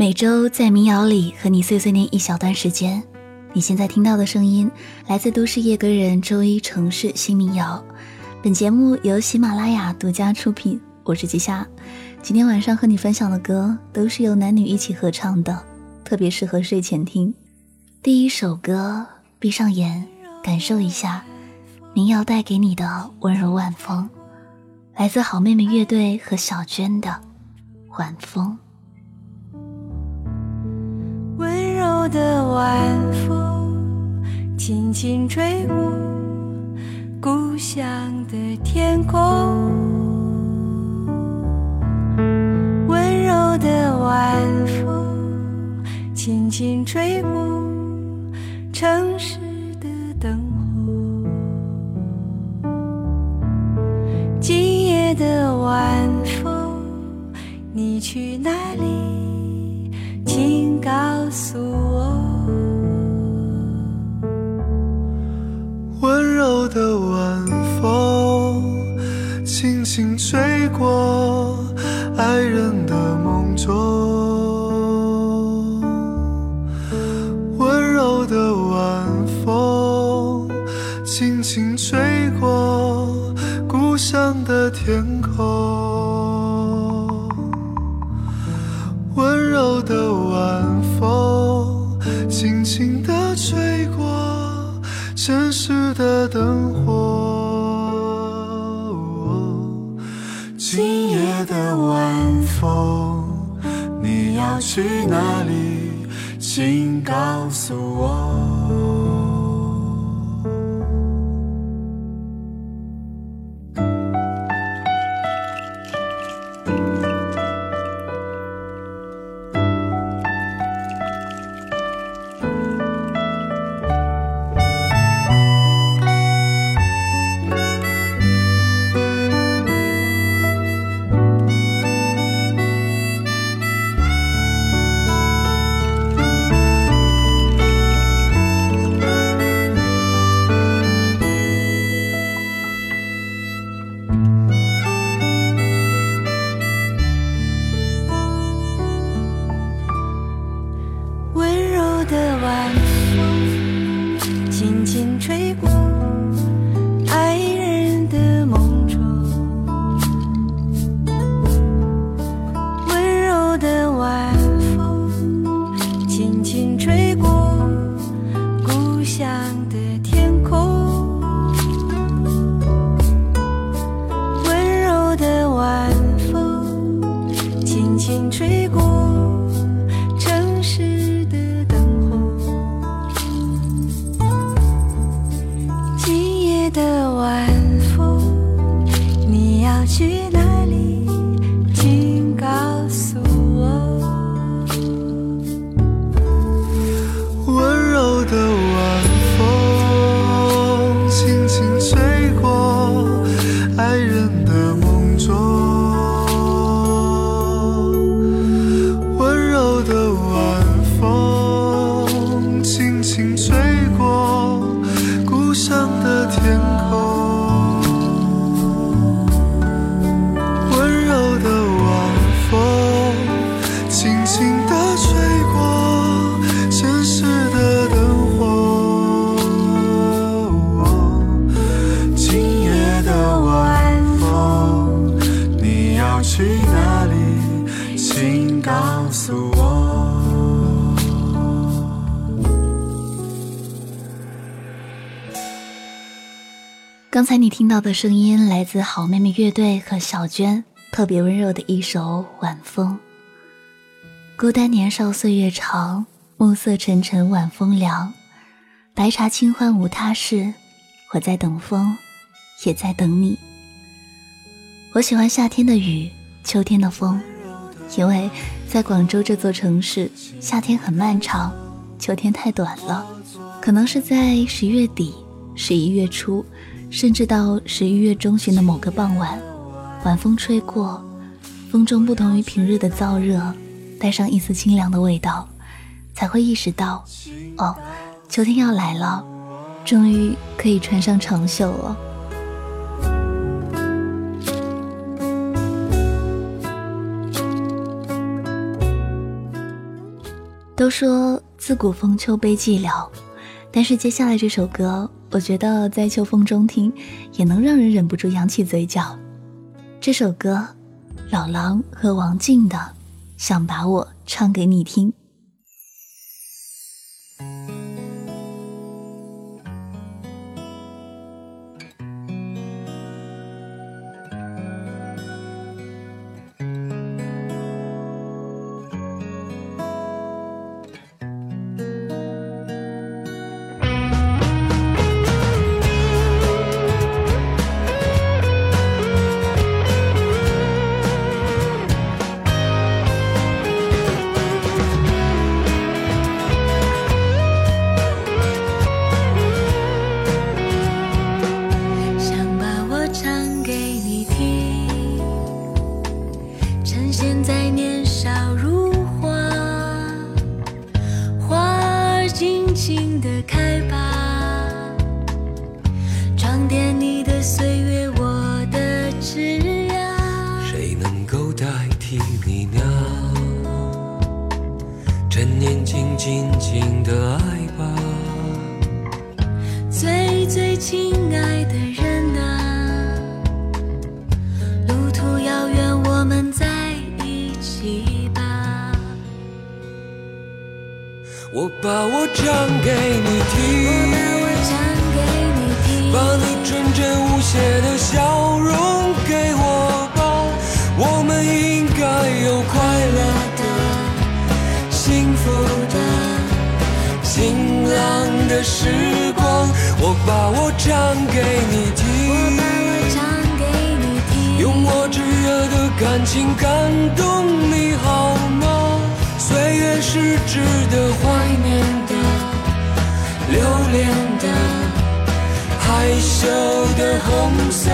每周在民谣里和你碎碎念一小段时间。你现在听到的声音来自都市夜歌人周一城市新民谣。本节目由喜马拉雅独家出品，我是吉夏。今天晚上和你分享的歌都是由男女一起合唱的，特别适合睡前听。第一首歌，闭上眼，感受一下民谣带给你的温柔晚风，来自好妹妹乐队和小娟的《晚风》。柔的晚风轻轻吹过故乡的天空，温柔的晚风轻轻吹过城市的灯火。今夜的晚风，你去哪里？请告诉我的晚风你要去刚才你听到的声音来自好妹妹乐队和小娟，特别温柔的一首《晚风》。孤单年少岁月长，暮色沉沉晚风凉。白茶清欢无他事，我在等风，也在等你。我喜欢夏天的雨，秋天的风，因为在广州这座城市，夏天很漫长，秋天太短了。可能是在十月底、十一月初。甚至到十一月中旬的某个傍晚，晚风吹过，风中不同于平日的燥热，带上一丝清凉的味道，才会意识到，哦，秋天要来了，终于可以穿上长袖了。都说自古风秋悲寂寥，但是接下来这首歌，我觉得在秋风中听，也能让人忍不住扬起嘴角。这首歌，老狼和王静的《想把我唱给你听》。我们在一起吧。我把我唱给你听，把你纯真无邪的笑容给我吧，我们应该有快乐的、幸福的、晴朗的时把我唱给你听，用我炙热的感情感动你好吗？岁月是值得怀念的、留恋的、害羞的红色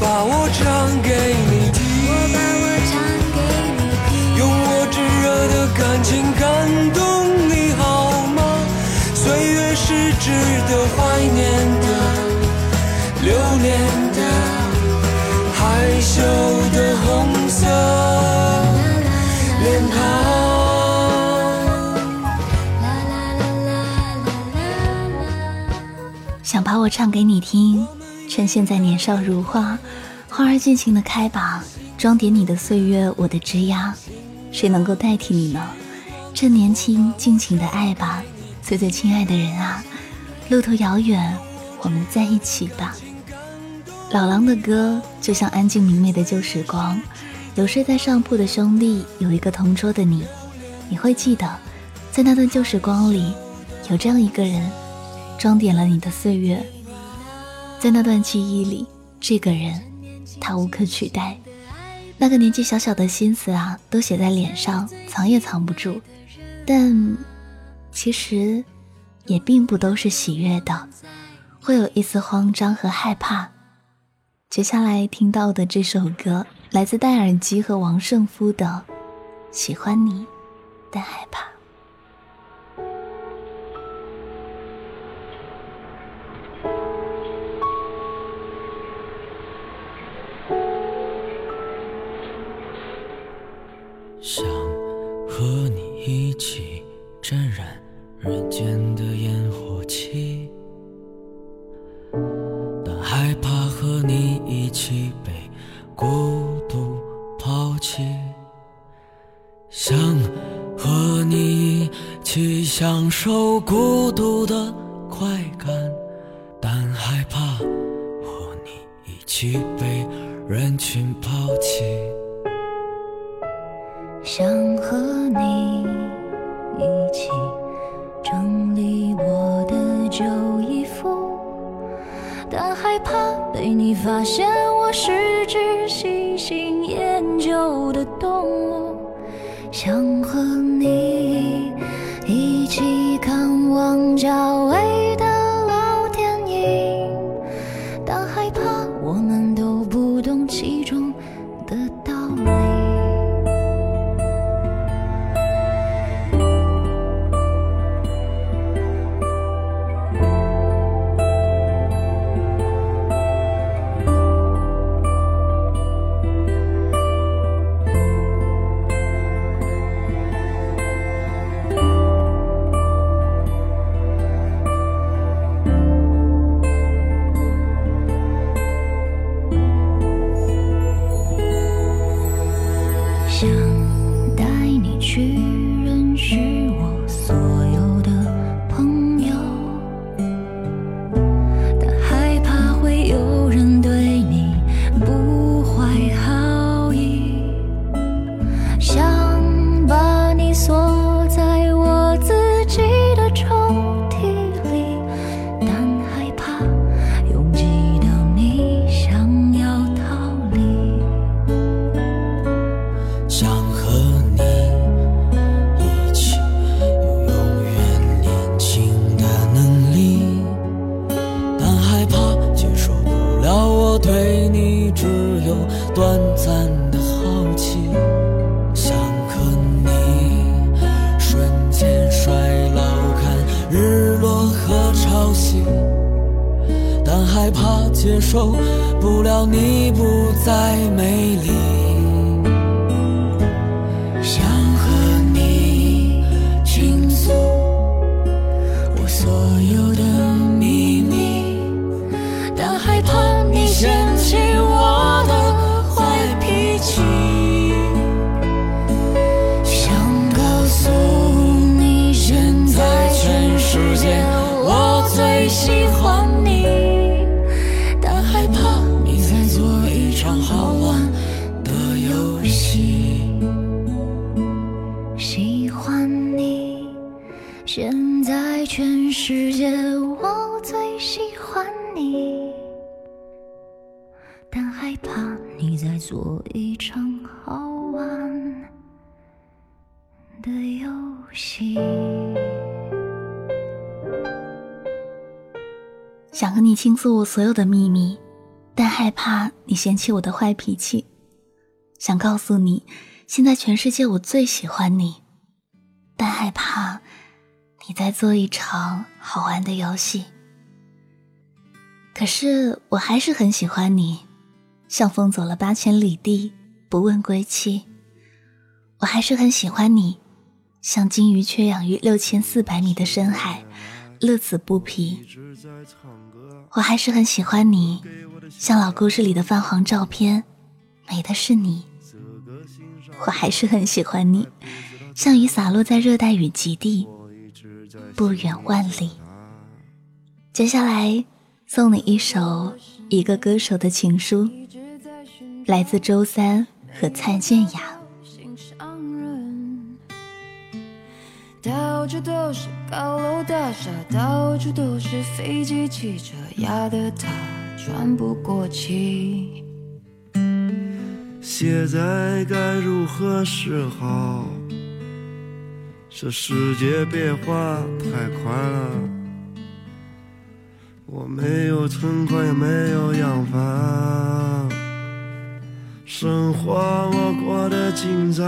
把我唱给你听，用我炙热的感情感动你好吗？岁月是值得怀念的、留恋的、害羞的红色脸庞。想把我唱给你听。趁现在年少如花，花儿尽情的开吧，装点你的岁月，我的枝桠，谁能够代替你呢？趁年轻，尽情的爱吧，最最亲爱的人啊，路途遥远，我们在一起吧。老狼的歌就像安静明媚的旧时光，有睡在上铺的兄弟，有一个同桌的你，你会记得，在那段旧时光里，有这样一个人，装点了你的岁月。在那段记忆里，这个人，他无可取代。那个年纪小小的心思啊，都写在脸上，藏也藏不住。但，其实，也并不都是喜悦的，会有一丝慌张和害怕。接下来听到的这首歌，来自戴耳机和王胜夫的《喜欢你，但害怕》。想和你一起沾染人间的烟火气，但害怕和你一起被孤独抛弃。想和你一起享受孤但害怕接受不了你不再美丽。怕你在做一场好玩的游戏。想和你倾诉我所有的秘密，但害怕你嫌弃我的坏脾气。想告诉你，现在全世界我最喜欢你，但害怕你在做一场好玩的游戏。可是我还是很喜欢你，像风走了八千里地，不问归期。我还是很喜欢你，像金鱼缺氧于六千四百米的深海，乐此不疲。我还是很喜欢你，像老故事里的泛黄照片，美的是你。我还是很喜欢你，像雨洒落在热带雨极地，不远万里。接下来送你一首一个歌手的情书，来自周三和蔡健雅。心上人，到处都是高楼大厦，到处都是飞机、汽车，压得他喘不过气。现在该如何是好？这世界变化太快了，我没有存款，也没有洋房，生活我过得紧张。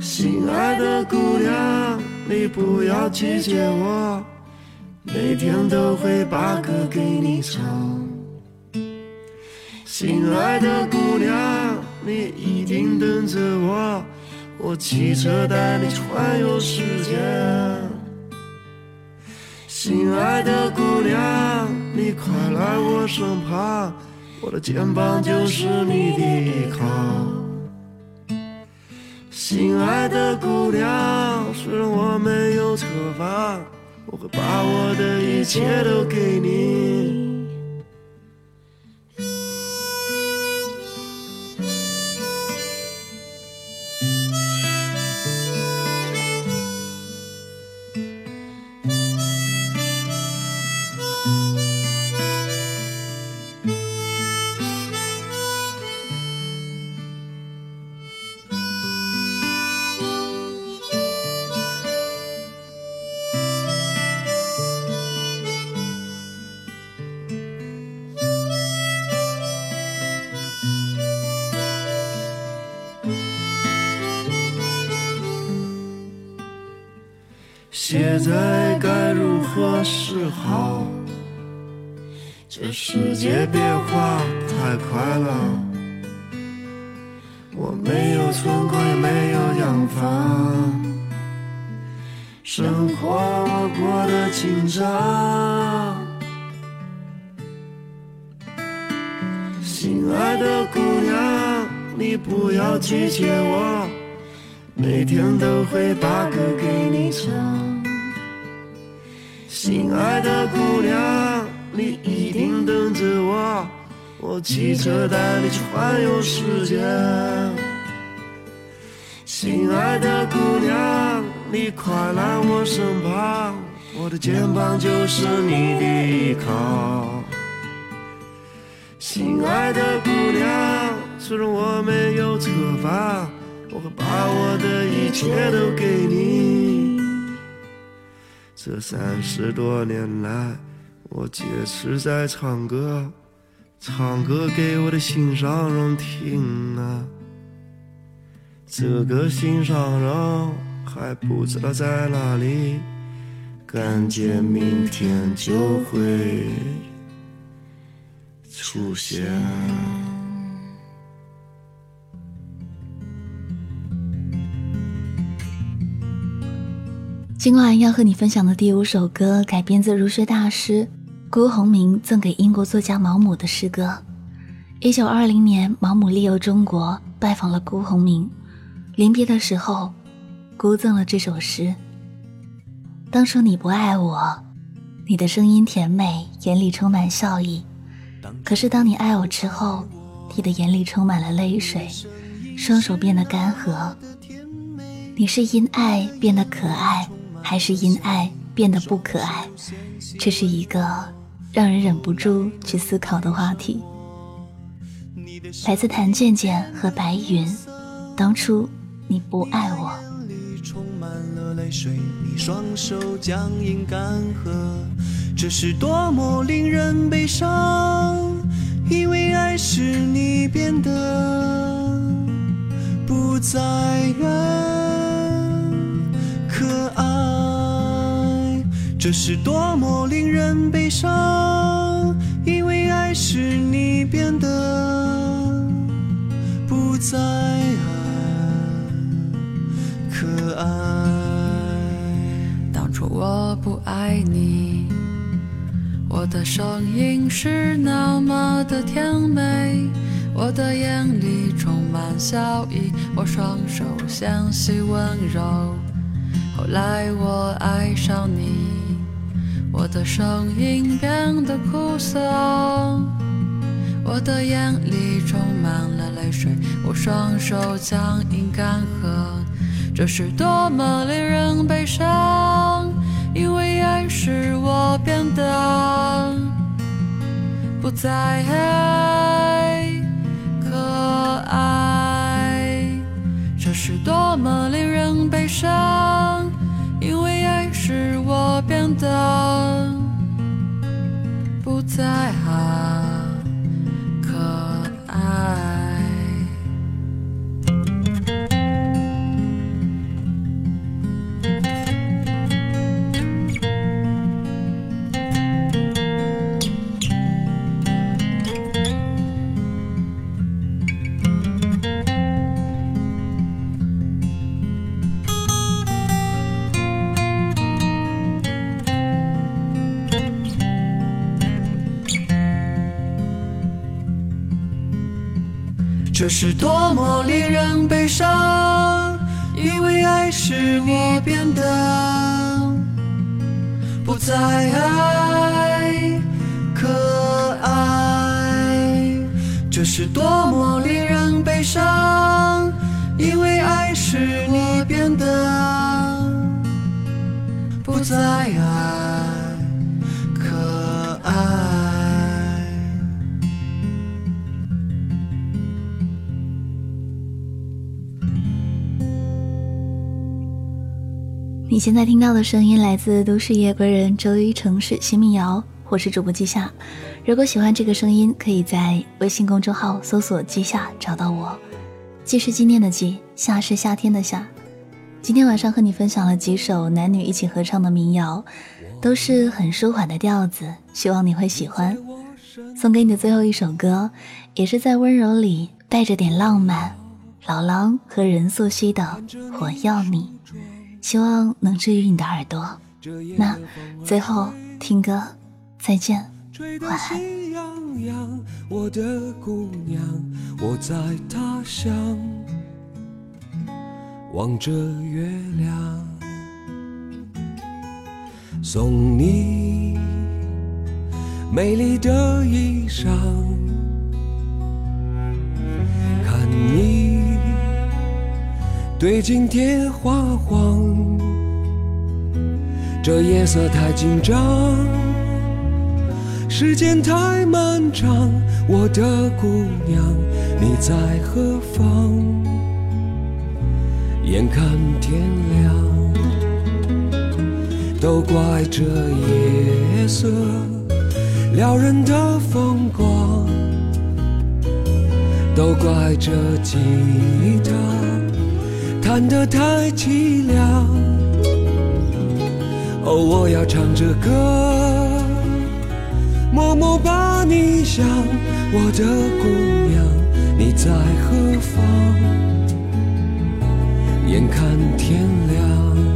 心爱的姑娘，你不要拒绝我，每天都会把歌给你唱。亲爱的姑娘，你一定等着我，我骑车带你环游世界。心爱的姑娘，你快来我身旁，我的肩膀就是你的依靠。心爱的姑娘，虽然我没有车房，我会把我的一切都给你。现在该如何是好？这世界变化太快了，我没有存款，也没有洋房，生活我过得紧张。亲爱的姑娘，你不要拒绝我，每天都会把歌给你唱。亲爱的姑娘，你一定等着我，我骑车带你去环游世界。亲爱的姑娘，你快来我身旁，我的肩膀就是你的依靠。亲爱的姑娘，虽然我没有车房，我会把我的一切都给你。这三十多年来，我坚持在唱歌，唱歌给我的心上人听啊。这个心上人还不知道在哪里，感觉明天就会出现。今晚要和你分享的第五首歌，改编自儒学大师辜鸿铭赠给英国作家毛姆的诗歌。一九二零年，毛姆利诱中国，拜访了辜鸿铭。临别的时候，孤赠了这首诗。当初你不爱我，你的声音甜美，眼里充满笑意。可是当你爱我之后，你的眼里充满了泪水，双手变得干涸。你是因爱变得可爱。还是因爱变得不可爱，这是一个让人忍不住去思考的话题。来自谭健健和白云，当初你不爱我。充满了泪水，你双手僵硬干涸，这是多么令人悲伤。因为爱使你变得不再可这是多么令人悲伤，因为爱使你变得不再可爱。当初我不爱你，我的声音是那么的甜美，我的眼里充满笑意，我双手纤细温柔。后来我爱上你。我的声音变得苦涩，我的眼里充满了泪水，我双手僵硬干涸，这是多么令人悲伤，因为爱使我变得不再可爱，这是多么令人悲伤。灯不再可这是多么令人悲伤，因为爱使你变得不再爱可爱。这是多么令人悲伤，因为爱使你变得不再爱你现在听到的声音来自都市夜归人周一城市新民谣，我是主播季夏。如果喜欢这个声音，可以在微信公众号搜索“季夏”找到我。季是纪念的季，夏是夏天的夏。今天晚上和你分享了几首男女一起合唱的民谣，都是很舒缓的调子，希望你会喜欢。送给你的最后一首歌，也是在温柔里带着点浪漫，老狼和任素汐的《我要你》。希望能治愈你的耳朵。那最后听歌，再见，晚安。我的姑娘，我在他乡望着月亮，送你美丽的衣裳，看你。对镜贴花黄，这夜色太紧张，时间太漫长。我的姑娘，你在何方？眼看天亮，都怪这夜色撩人的风光，都怪这吉他。弹得太凄凉，哦，我要唱着歌，默默把你想，我的姑娘，你在何方？眼看天亮。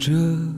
着。